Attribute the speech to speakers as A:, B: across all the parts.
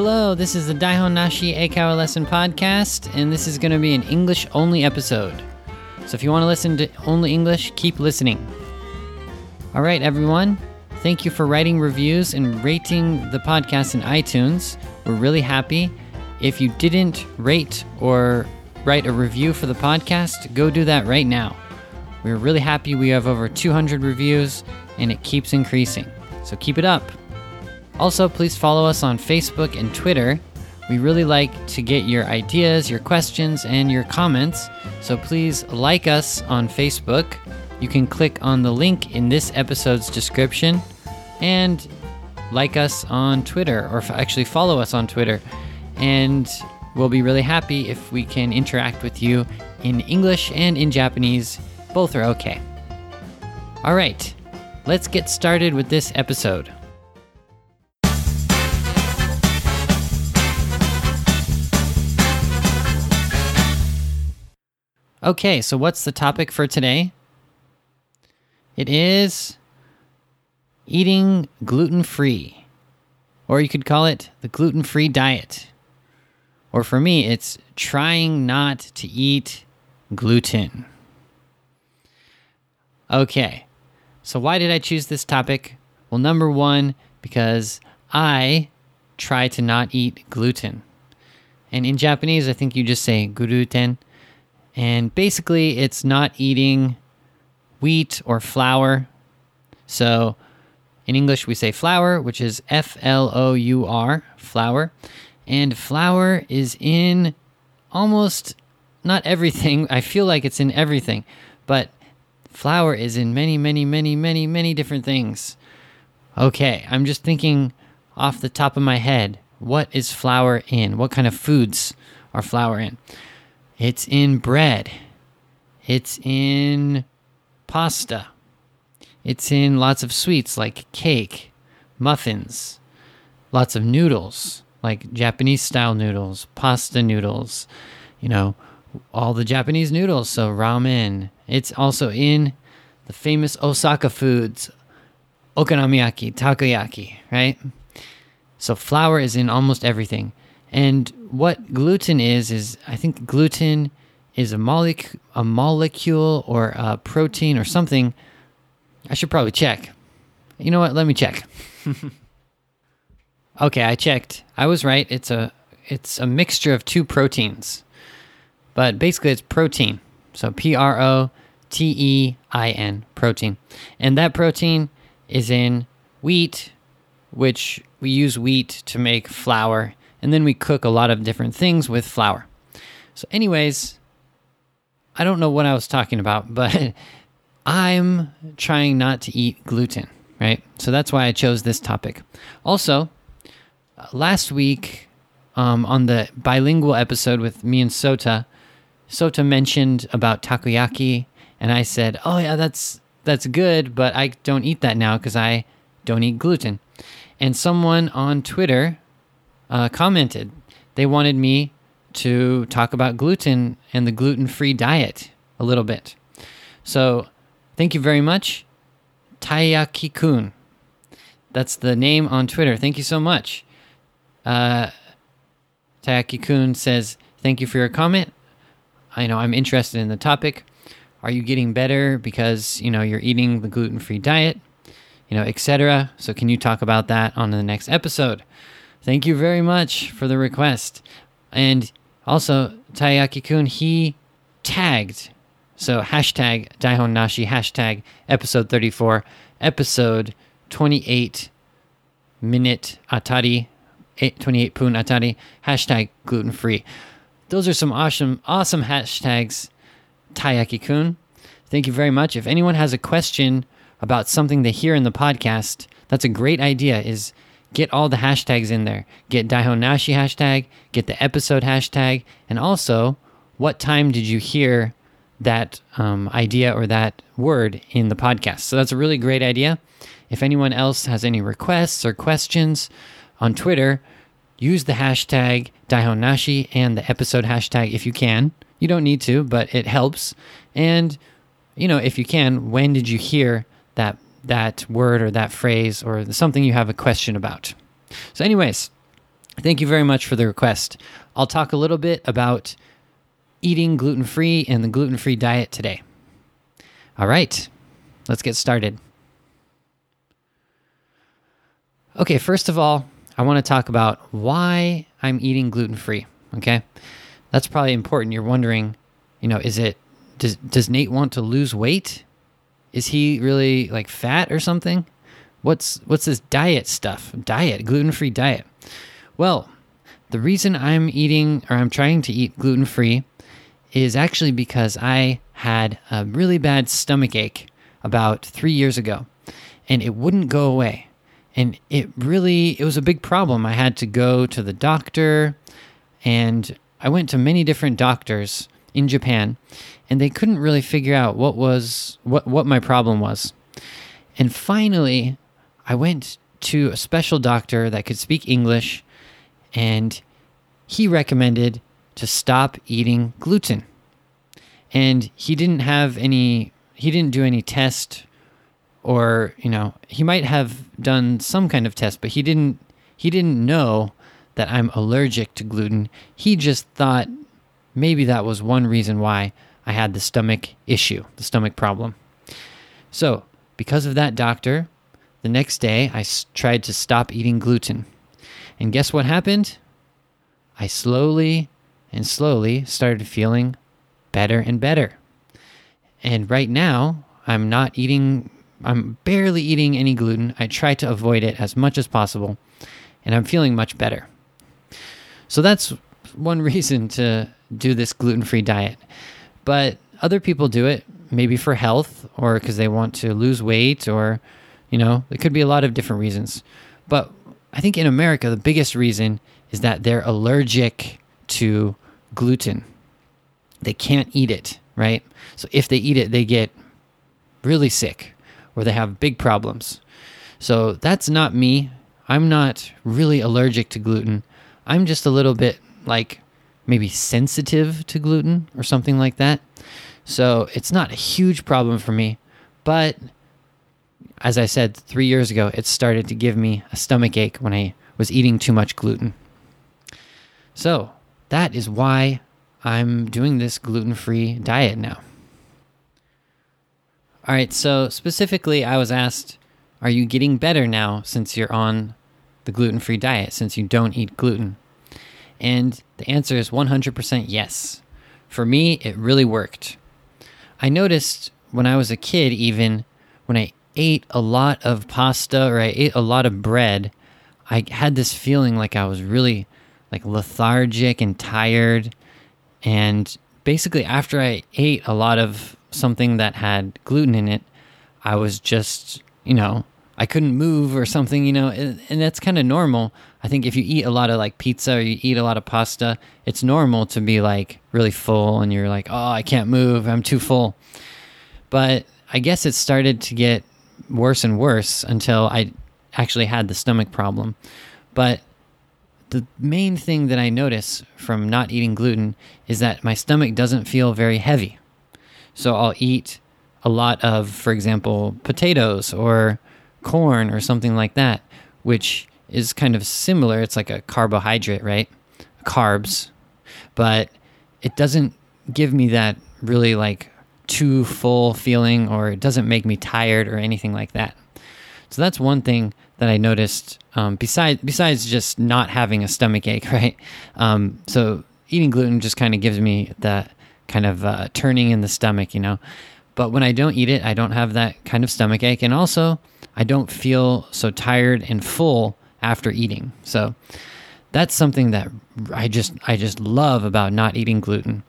A: Hello, this is the Daihon Nashi Eikaiwa Lesson Podcast, and this is going to be an English only episode. So if you want to listen to only English, keep listening. All right, everyone. Thank you for writing reviews and rating the podcast in iTunes. We're really happy. If you didn't rate or write a review for the podcast, go do that right now. We're really happy we have over 200 reviews and it keeps increasing. So keep it up. Also, please follow us on Facebook and Twitter. We really like to get your ideas, your questions, and your comments. So please like us on Facebook. You can click on the link in this episode's description and like us on Twitter, or actually follow us on Twitter. And we'll be really happy if we can interact with you in English and in Japanese. Both are okay. All right, let's get started with this episode. Okay, so what's the topic for today? It is eating gluten free, or you could call it the gluten free diet. Or for me, it's trying not to eat gluten. Okay, so why did I choose this topic? Well, number one, because I try to not eat gluten. And in Japanese, I think you just say gluten. And basically, it's not eating wheat or flour. So in English, we say flour, which is F L O U R, flour. And flour is in almost not everything. I feel like it's in everything, but flour is in many, many, many, many, many different things. Okay, I'm just thinking off the top of my head what is flour in? What kind of foods are flour in? It's in bread. It's in pasta. It's in lots of sweets like cake, muffins, lots of noodles like Japanese style noodles, pasta noodles, you know, all the Japanese noodles, so ramen. It's also in the famous Osaka foods, okonomiyaki, takoyaki, right? So flour is in almost everything. And what gluten is is I think gluten is a molecule, a molecule or a protein or something. I should probably check. You know what? Let me check. okay, I checked. I was right. It's a it's a mixture of two proteins. But basically it's protein. So P R O T E I N, protein. And that protein is in wheat, which we use wheat to make flour, and then we cook a lot of different things with flour. So, anyways, I don't know what I was talking about, but I'm trying not to eat gluten, right? So that's why I chose this topic. Also, last week um, on the bilingual episode with me and Sota, Sota mentioned about takoyaki, and I said, "Oh yeah, that's that's good, but I don't eat that now because I don't eat gluten." And someone on Twitter uh, commented they wanted me to talk about gluten and the gluten-free diet a little bit. So, thank you very much, Taiyaki Kun. That's the name on Twitter. Thank you so much. Uh, Taiyaki Kun says, "Thank you for your comment. I know I'm interested in the topic. Are you getting better because you know you're eating the gluten-free diet, you know, etc. So can you talk about that on the next episode? Thank you very much for the request. And also, Taiyaki Kun, he tagged, so hashtag Daihon Nashi, hashtag episode 34, episode 28 minute atari, eh, 28 pun atari, hashtag gluten free. Those are some awesome, awesome hashtags, Taiyaki Kun. Thank you very much. If anyone has a question about something they hear in the podcast, that's a great idea. Is get all the hashtags in there. Get Daihon Nashi hashtag, get the episode hashtag, and also what time did you hear that um, idea or that word in the podcast? So that's a really great idea. If anyone else has any requests or questions on Twitter, use the hashtag Daihon Nashi and the episode hashtag if you can. You don't need to, but it helps. And you know, if you can, when did you hear that that word or that phrase or something you have a question about? So, anyways, Thank you very much for the request. I'll talk a little bit about eating gluten free and the gluten free diet today. All right, let's get started. Okay, first of all, I want to talk about why I'm eating gluten free. Okay, that's probably important. You're wondering, you know, is it does does Nate want to lose weight? Is he really like fat or something? What's what's this diet stuff? Diet, gluten free diet. Well, the reason I'm eating or I'm trying to eat gluten free is actually because I had a really bad stomach ache about three years ago, and it wouldn't go away. And it really it was a big problem. I had to go to the doctor, and I went to many different doctors in Japan, and they couldn't really figure out what was what what my problem was. And finally, I went to a special doctor that could speak English and he recommended to stop eating gluten. And he didn't have any he didn't do any test or, you know, he might have done some kind of test, but he didn't he didn't know that I'm allergic to gluten. He just thought maybe that was one reason why I had the stomach issue, the stomach problem. So, because of that doctor, the next day I s- tried to stop eating gluten. And guess what happened? I slowly and slowly started feeling better and better. And right now, I'm not eating, I'm barely eating any gluten. I try to avoid it as much as possible, and I'm feeling much better. So that's one reason to do this gluten free diet. But other people do it maybe for health or because they want to lose weight or, you know, it could be a lot of different reasons. But I think in America, the biggest reason is that they're allergic to gluten. They can't eat it, right? So if they eat it, they get really sick or they have big problems. So that's not me. I'm not really allergic to gluten. I'm just a little bit like maybe sensitive to gluten or something like that. So it's not a huge problem for me. But as I said three years ago, it started to give me a stomach ache when I was eating too much gluten. So that is why I'm doing this gluten free diet now. All right, so specifically, I was asked, Are you getting better now since you're on the gluten free diet, since you don't eat gluten? And the answer is 100% yes. For me, it really worked. I noticed when I was a kid, even when I ate a lot of pasta or I ate a lot of bread, I had this feeling like I was really like lethargic and tired. And basically, after I ate a lot of something that had gluten in it, I was just, you know, I couldn't move or something, you know, and, and that's kind of normal. I think if you eat a lot of like pizza or you eat a lot of pasta, it's normal to be like really full and you're like, oh, I can't move, I'm too full. But I guess it started to get worse and worse until I actually had the stomach problem. But the main thing that I notice from not eating gluten is that my stomach doesn't feel very heavy. So I'll eat a lot of, for example, potatoes or corn or something like that, which is kind of similar. It's like a carbohydrate, right? Carbs. But it doesn't give me that really like too full feeling or it doesn't make me tired or anything like that. So that's one thing that I noticed. Um, besides, besides just not having a stomach ache, right? Um, so eating gluten just kind of gives me that kind of uh, turning in the stomach, you know. But when I don't eat it, I don't have that kind of stomach ache, and also I don't feel so tired and full after eating. So that's something that I just I just love about not eating gluten.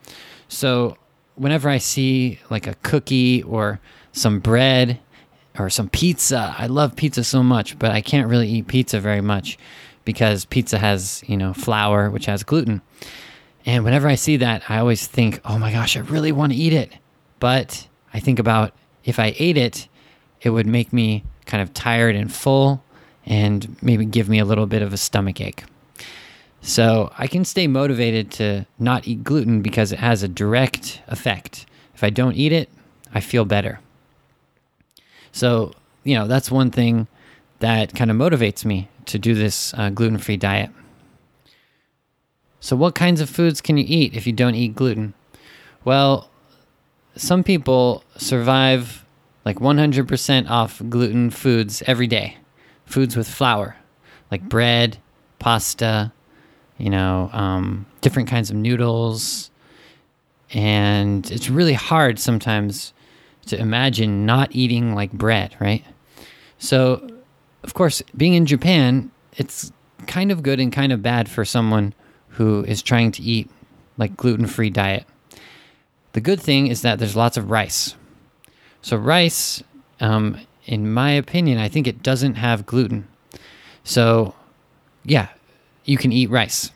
A: So whenever I see like a cookie or some bread or some pizza, I love pizza so much, but I can't really eat pizza very much because pizza has, you know, flour which has gluten. And whenever I see that, I always think, "Oh my gosh, I really want to eat it." But I think about if I ate it, it would make me kind of tired and full and maybe give me a little bit of a stomach ache. So I can stay motivated to not eat gluten because it has a direct effect. If I don't eat it, I feel better. So, you know, that's one thing that kind of motivates me to do this uh, gluten free diet. So, what kinds of foods can you eat if you don't eat gluten? Well, some people survive like 100% off gluten foods every day. Foods with flour, like bread, pasta, you know, um, different kinds of noodles. And it's really hard sometimes to imagine not eating like bread, right? So, of course, being in Japan, it's kind of good and kind of bad for someone who is trying to eat like gluten-free diet. The good thing is that there's lots of rice. So rice, um, in my opinion, I think it doesn't have gluten. So, yeah, you can eat rice.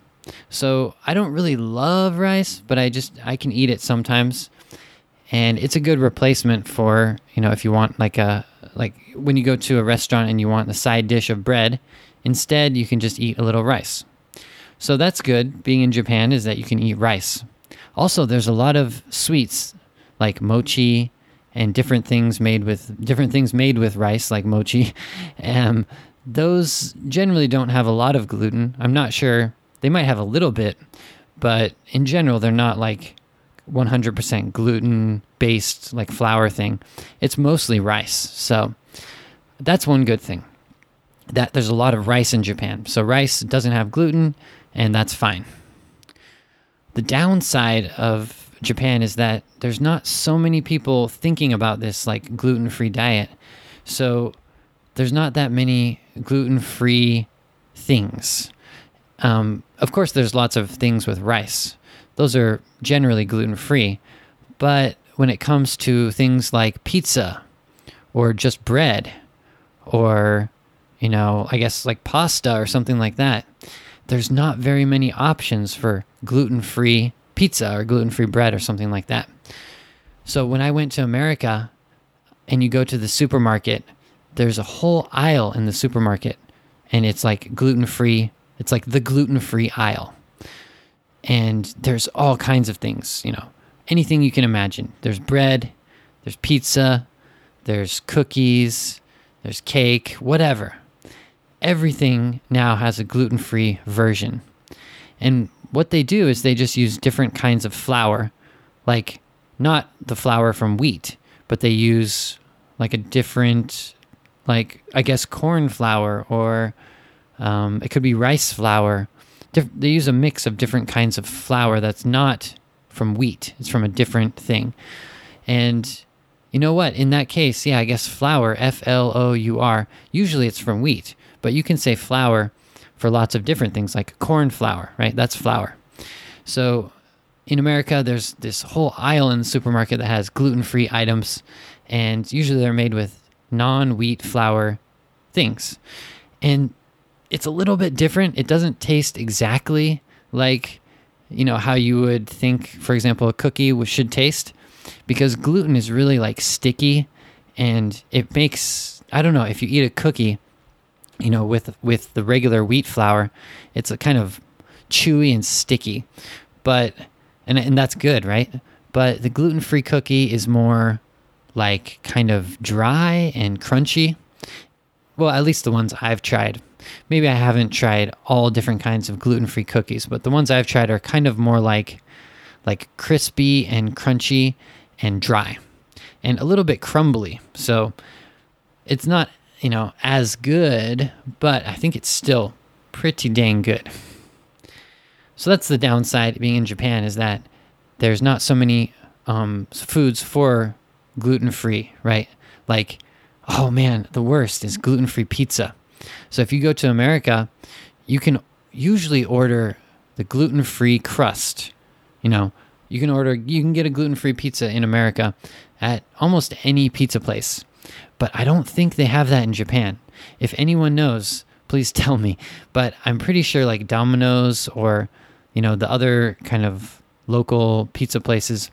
A: So I don't really love rice, but I just I can eat it sometimes, and it's a good replacement for you know if you want like a like when you go to a restaurant and you want a side dish of bread, instead you can just eat a little rice. So that's good. Being in Japan is that you can eat rice. Also, there's a lot of sweets like mochi and different things made with different things made with rice like mochi. Um, those generally don't have a lot of gluten. I'm not sure. They might have a little bit, but in general, they're not like 100% gluten based, like flour thing. It's mostly rice. So that's one good thing. That there's a lot of rice in Japan. So rice doesn't have gluten, and that's fine. The downside of Japan is that there's not so many people thinking about this like gluten free diet. So there's not that many gluten free things. Um, of course, there's lots of things with rice, those are generally gluten free. But when it comes to things like pizza or just bread or, you know, I guess like pasta or something like that, there's not very many options for gluten free pizza or gluten free bread or something like that. So when I went to America and you go to the supermarket, there's a whole aisle in the supermarket and it's like gluten free. It's like the gluten free aisle. And there's all kinds of things, you know, anything you can imagine. There's bread, there's pizza, there's cookies, there's cake, whatever. Everything now has a gluten free version. And what they do is they just use different kinds of flour, like not the flour from wheat, but they use like a different like I guess corn flour or um, it could be rice flour. Dif- they use a mix of different kinds of flour that's not from wheat. It's from a different thing. And you know what? In that case, yeah, I guess flour, F L O U R, usually it's from wheat, but you can say flour for lots of different things like corn flour, right? That's flour. So in America, there's this whole aisle in the supermarket that has gluten free items, and usually they're made with non wheat flour things. And it's a little bit different. It doesn't taste exactly like, you know, how you would think, for example, a cookie should taste because gluten is really like sticky and it makes, I don't know, if you eat a cookie, you know, with with the regular wheat flour, it's a kind of chewy and sticky. But and and that's good, right? But the gluten-free cookie is more like kind of dry and crunchy. Well, at least the ones I've tried. Maybe I haven't tried all different kinds of gluten-free cookies, but the ones I've tried are kind of more like like crispy and crunchy and dry and a little bit crumbly. So it's not, you know, as good, but I think it's still pretty dang good. So that's the downside being in Japan is that there's not so many um, foods for gluten free, right? Like, oh man, the worst is gluten free pizza. So if you go to America, you can usually order the gluten free crust. You know, you can order, you can get a gluten free pizza in America at almost any pizza place. But I don't think they have that in Japan. If anyone knows, please tell me. But I'm pretty sure like Domino's or, you know, the other kind of local pizza places,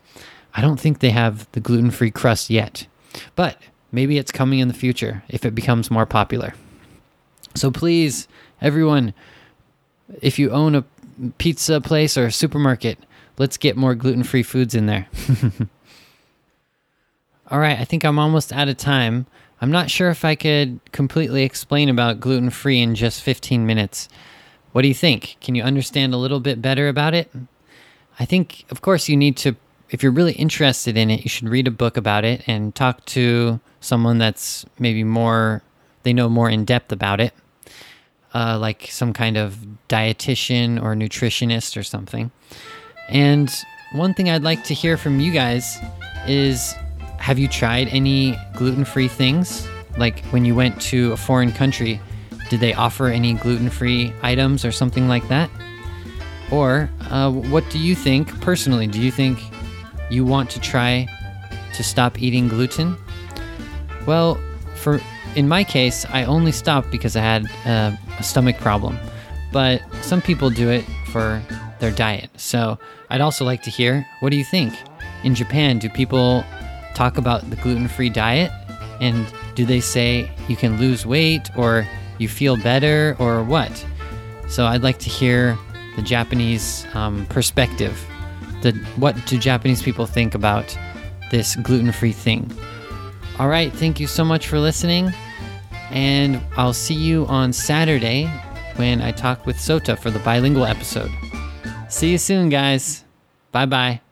A: I don't think they have the gluten free crust yet, but maybe it's coming in the future if it becomes more popular. So please, everyone, if you own a pizza place or a supermarket, let's get more gluten free foods in there. All right, I think I'm almost out of time. I'm not sure if I could completely explain about gluten free in just 15 minutes, What do you think? Can you understand a little bit better about it? I think, of course, you need to, if you're really interested in it, you should read a book about it and talk to someone that's maybe more, they know more in depth about it, uh, like some kind of dietitian or nutritionist or something. And one thing I'd like to hear from you guys is have you tried any gluten free things? Like when you went to a foreign country, did they offer any gluten free items or something like that? Or uh, what do you think personally? Do you think you want to try to stop eating gluten? Well, for in my case, I only stopped because I had uh, a stomach problem, but some people do it for their diet. So I'd also like to hear what do you think? In Japan, do people talk about the gluten free diet? And do they say you can lose weight or you feel better or what? So I'd like to hear the Japanese um, perspective. The, what do Japanese people think about this gluten free thing? All right, thank you so much for listening. And I'll see you on Saturday when I talk with Sota for the bilingual episode. See you soon, guys. Bye bye.